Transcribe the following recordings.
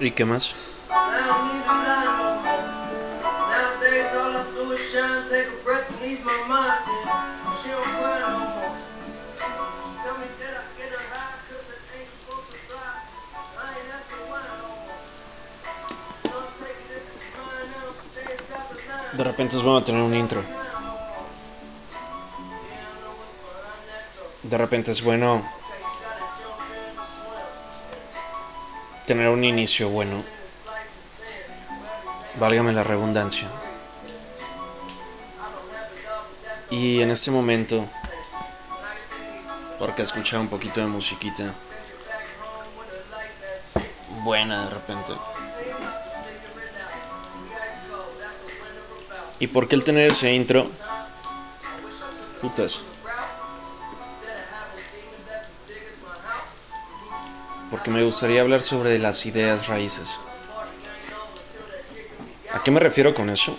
¿Y qué más? De repente es bueno tener un intro. De repente es bueno tener un inicio bueno. Válgame la redundancia. Y en este momento, porque escuché un poquito de musiquita buena de repente. ¿Y por qué el tener ese intro? Putas. Porque me gustaría hablar sobre las ideas raíces. ¿A qué me refiero con eso?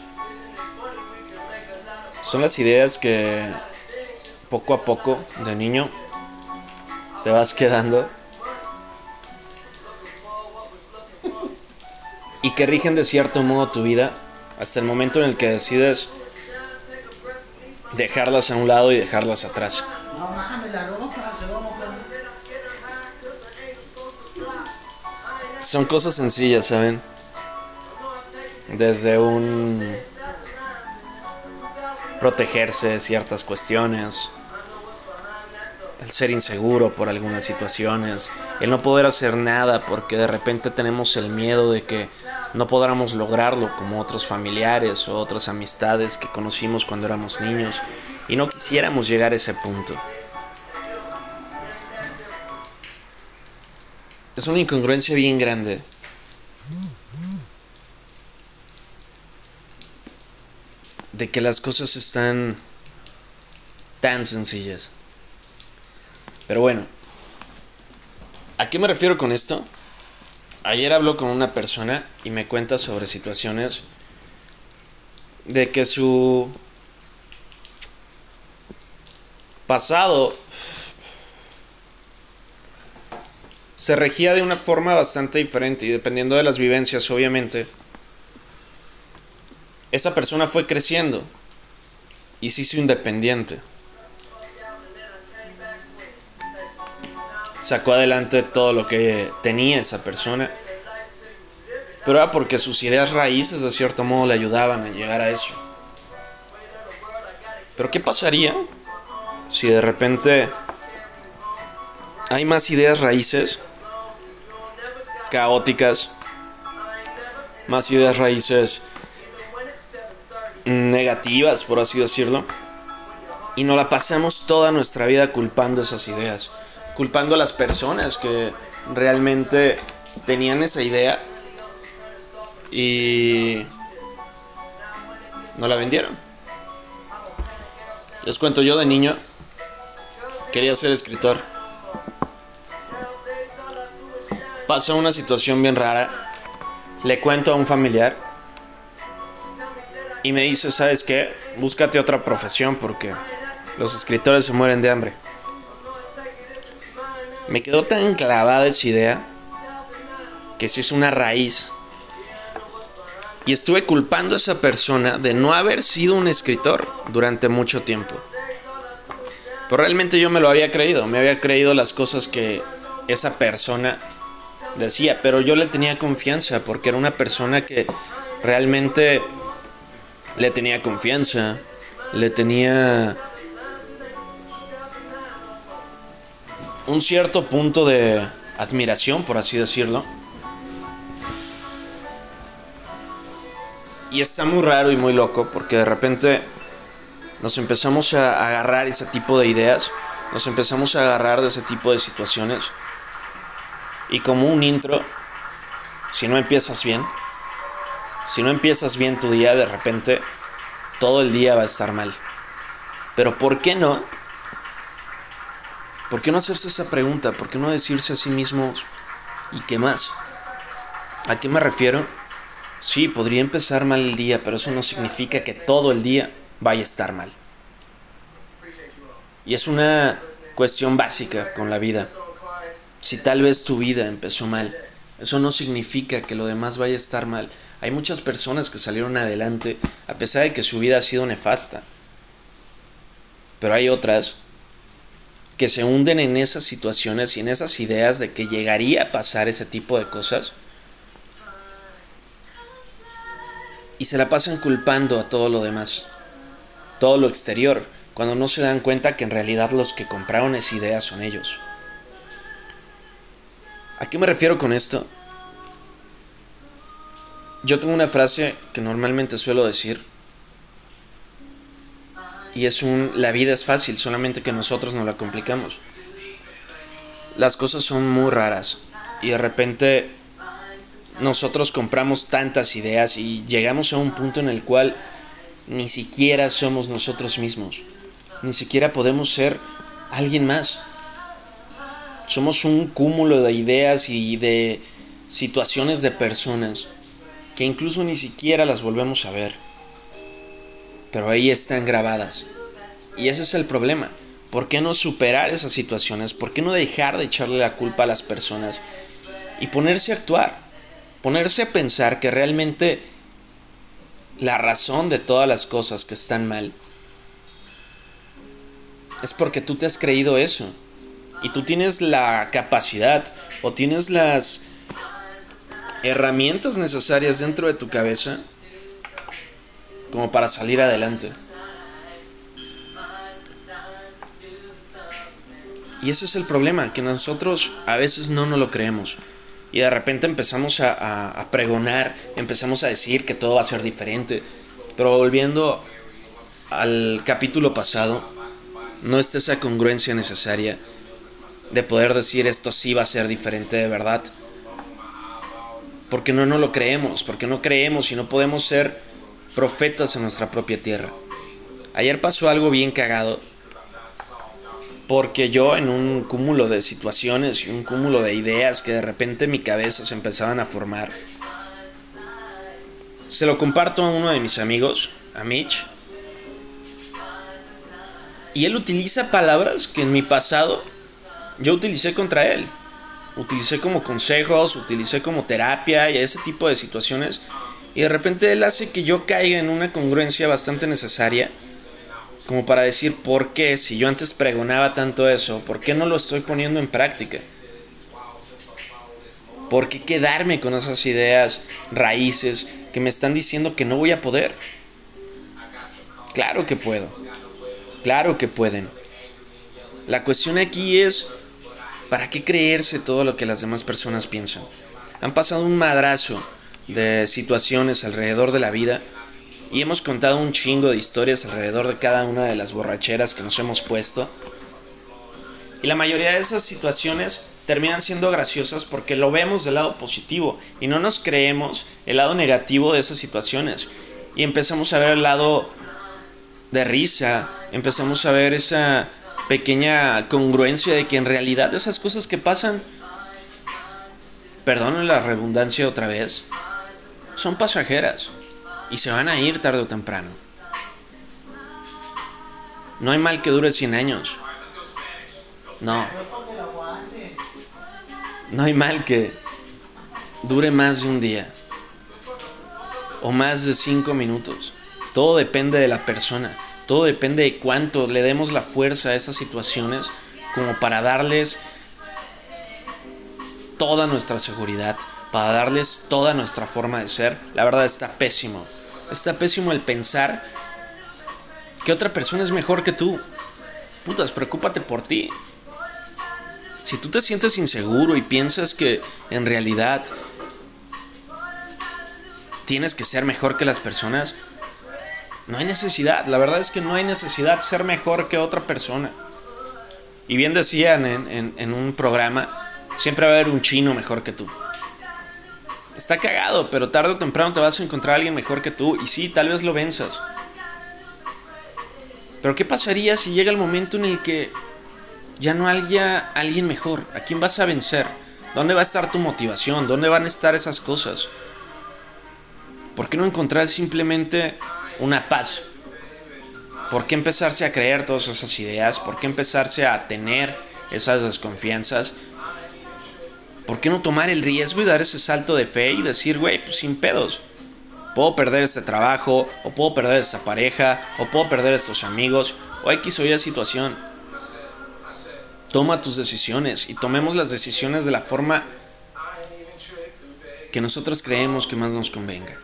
Son las ideas que poco a poco, de niño, te vas quedando y que rigen de cierto modo tu vida hasta el momento en el que decides dejarlas a un lado y dejarlas atrás. Son cosas sencillas, ¿saben? Desde un protegerse de ciertas cuestiones, el ser inseguro por algunas situaciones, el no poder hacer nada porque de repente tenemos el miedo de que no podamos lograrlo como otros familiares o otras amistades que conocimos cuando éramos niños y no quisiéramos llegar a ese punto. Es una incongruencia bien grande. De que las cosas están tan sencillas. Pero bueno, ¿a qué me refiero con esto? Ayer hablo con una persona y me cuenta sobre situaciones de que su pasado se regía de una forma bastante diferente y dependiendo de las vivencias, obviamente, esa persona fue creciendo y se hizo independiente. Sacó adelante todo lo que tenía esa persona, pero era porque sus ideas raíces de cierto modo le ayudaban a llegar a eso. Pero ¿qué pasaría si de repente hay más ideas raíces caóticas, más ideas raíces negativas, por así decirlo, y nos la pasamos toda nuestra vida culpando esas ideas, culpando a las personas que realmente tenían esa idea y no la vendieron. Les cuento, yo de niño quería ser escritor. Pasó una situación bien rara. Le cuento a un familiar y me dice, ¿sabes qué? Búscate otra profesión porque los escritores se mueren de hambre. Me quedó tan clavada esa idea que se hizo una raíz. Y estuve culpando a esa persona de no haber sido un escritor durante mucho tiempo. Pero realmente yo me lo había creído, me había creído las cosas que esa persona decía, pero yo le tenía confianza porque era una persona que realmente le tenía confianza, le tenía un cierto punto de admiración, por así decirlo. Y está muy raro y muy loco porque de repente nos empezamos a agarrar ese tipo de ideas, nos empezamos a agarrar de ese tipo de situaciones. Y como un intro, si no empiezas bien, si no empiezas bien tu día, de repente todo el día va a estar mal. Pero ¿por qué no? ¿Por qué no hacerse esa pregunta? ¿Por qué no decirse a sí mismo ¿y qué más? ¿A qué me refiero? Sí, podría empezar mal el día, pero eso no significa que todo el día vaya a estar mal. Y es una cuestión básica con la vida. Si tal vez tu vida empezó mal, Eso no significa que lo demás vaya a estar mal. Hay muchas personas que salieron adelante a pesar de que su vida ha sido nefasta. Pero hay otras que se hunden en esas situaciones y en esas ideas de que llegaría a pasar ese tipo de cosas y se la pasan culpando a todo lo demás, todo lo exterior, cuando no se dan cuenta que en realidad los que compraron esa idea son ellos. ¿A qué me refiero con esto? Yo tengo una frase que normalmente suelo decir y es un la vida es fácil, solamente que nosotros nos la complicamos. Las cosas son muy raras y de repente nosotros compramos tantas ideas y llegamos a un punto en el cual ni siquiera somos nosotros mismos, ni siquiera podemos ser alguien más. Somos un cúmulo de ideas y de situaciones de personas que incluso ni siquiera las volvemos a ver. Pero ahí están grabadas. Y ese es el problema. ¿Por qué no superar esas situaciones? ¿Por qué no dejar de echarle la culpa a las personas y ponerse a actuar? Ponerse a pensar que realmente la razón de todas las cosas que están mal es porque tú te has creído eso. Y tú tienes la capacidad o tienes las herramientas necesarias dentro de tu cabeza como para salir adelante. Y ese es el problema, que nosotros a veces no nos lo creemos. Y de repente empezamos a, a, pregonar, empezamos a decir que todo va a ser diferente. Pero volviendo al capítulo pasado, no está esa congruencia necesaria de poder decir esto sí va a ser diferente de verdad. Porque no nos lo creemos, porque no creemos y no podemos ser profetas en nuestra propia tierra. Ayer pasó algo bien cagado porque yo en un cúmulo de situaciones y un cúmulo de ideas que de repente en mi cabeza se empezaban a formar, se lo comparto a uno de mis amigos, a Mitch, y él utiliza palabras que en mi pasado yo utilicé contra él. Utilicé como consejos, utilicé como terapia y ese tipo de situaciones. Y de repente él hace que yo caiga en una congruencia bastante necesaria como para decir por qué, si yo antes pregonaba tanto eso, por qué no lo estoy poniendo en práctica. ¿Por qué quedarme con esas ideas raíces que me están diciendo que no voy a poder? Claro que puedo. Claro que pueden. La cuestión aquí es, ¿para qué creerse todo lo que las demás personas piensan? Han pasado un madrazo de situaciones alrededor de la vida y hemos contado un chingo de historias alrededor de cada una de las borracheras que nos hemos puesto. Y la mayoría de esas situaciones terminan siendo graciosas porque lo vemos del lado positivo y no nos creemos el lado negativo de esas situaciones. Y empezamos a ver el lado de risa, empezamos a ver esa pequeña congruencia de que en realidad esas cosas que pasan, perdonen la redundancia otra vez, son pasajeras y se van a ir tarde o temprano. No hay mal que dure 100 años. No. No hay mal que dure más de un día o más de 5 minutos. Todo depende de la persona. Todo depende de cuánto le demos la fuerza a esas situaciones como para darles toda nuestra seguridad, para darles toda nuestra forma de ser. La verdad está pésimo. Está pésimo el pensar que otra persona es mejor que tú. Putas, preocúpate por ti. Si tú te sientes inseguro y piensas que en realidad tienes que ser mejor que las personas, no hay necesidad. La verdad es que no hay necesidad de ser mejor que otra persona. Y bien decían en, un programa, siempre va a haber un chino mejor que tú. Está cagado, pero tarde o temprano te vas a encontrar a alguien mejor que tú y sí, tal vez lo venzas. Pero ¿qué pasaría si llega el momento en el que ya no haya alguien mejor? ¿A quién vas a vencer? ¿Dónde va a estar tu motivación? ¿Dónde van a estar esas cosas? ¿Por qué no encontrar simplemente una paz? ¿Por qué empezarse a creer todas esas ideas? ¿Por qué empezarse a tener esas desconfianzas? ¿Por qué no tomar el riesgo y dar ese salto de fe y decir, güey, pues sin pedos? Puedo perder este trabajo, o puedo perder esta pareja, o puedo perder estos amigos, o X o Y situación. Toma tus decisiones y tomemos las decisiones de la forma que nosotros creemos que más nos convenga.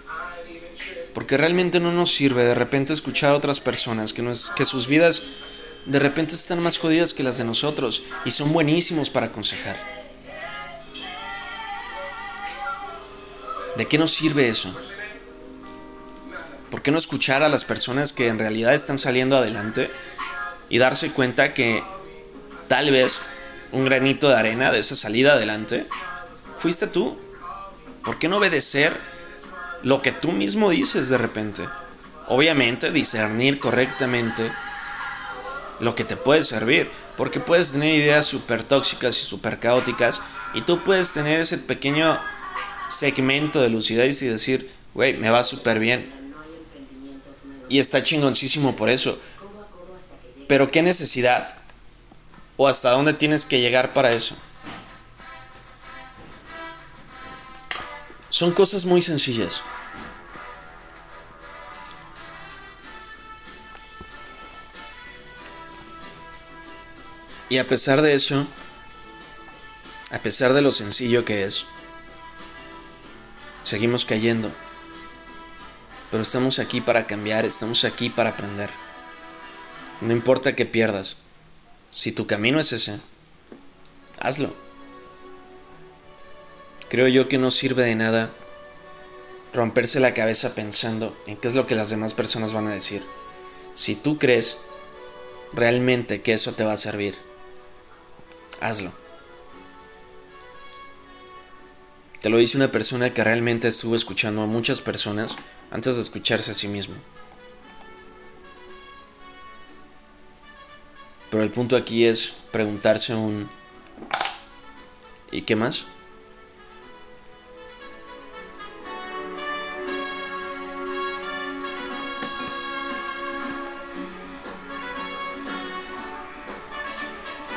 Porque realmente no nos sirve de repente escuchar a otras personas que, nos, que sus vidas de repente están más jodidas que las de nosotros y son buenísimos para aconsejar. ¿De qué nos sirve eso? ¿Por qué no escuchar a las personas que en realidad están saliendo adelante y darse cuenta que tal vez un granito de arena de esa salida adelante fuiste tú? ¿Por qué no obedecer lo que tú mismo dices de repente? Obviamente discernir correctamente lo que te puede servir, porque puedes tener ideas súper tóxicas y súper caóticas y tú puedes tener ese pequeño segmento de lucidez y decir, güey, me va súper bien, y está chingoncísimo por eso. Pero ¿qué necesidad? ¿O hasta dónde tienes que llegar para eso? Son cosas muy sencillas. Y a pesar de eso, a pesar de lo sencillo que es, seguimos cayendo. Pero estamos aquí para cambiar, estamos aquí para aprender. No importa que pierdas. Si tu camino es ese, hazlo. Creo yo que no sirve de nada romperse la cabeza pensando en qué es lo que las demás personas van a decir. Si tú crees realmente que eso te va a servir, hazlo. Te lo dice una persona que realmente estuvo escuchando a muchas personas antes de escucharse a sí mismo. Pero el punto aquí es preguntarse un ¿y qué más?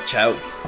Chao.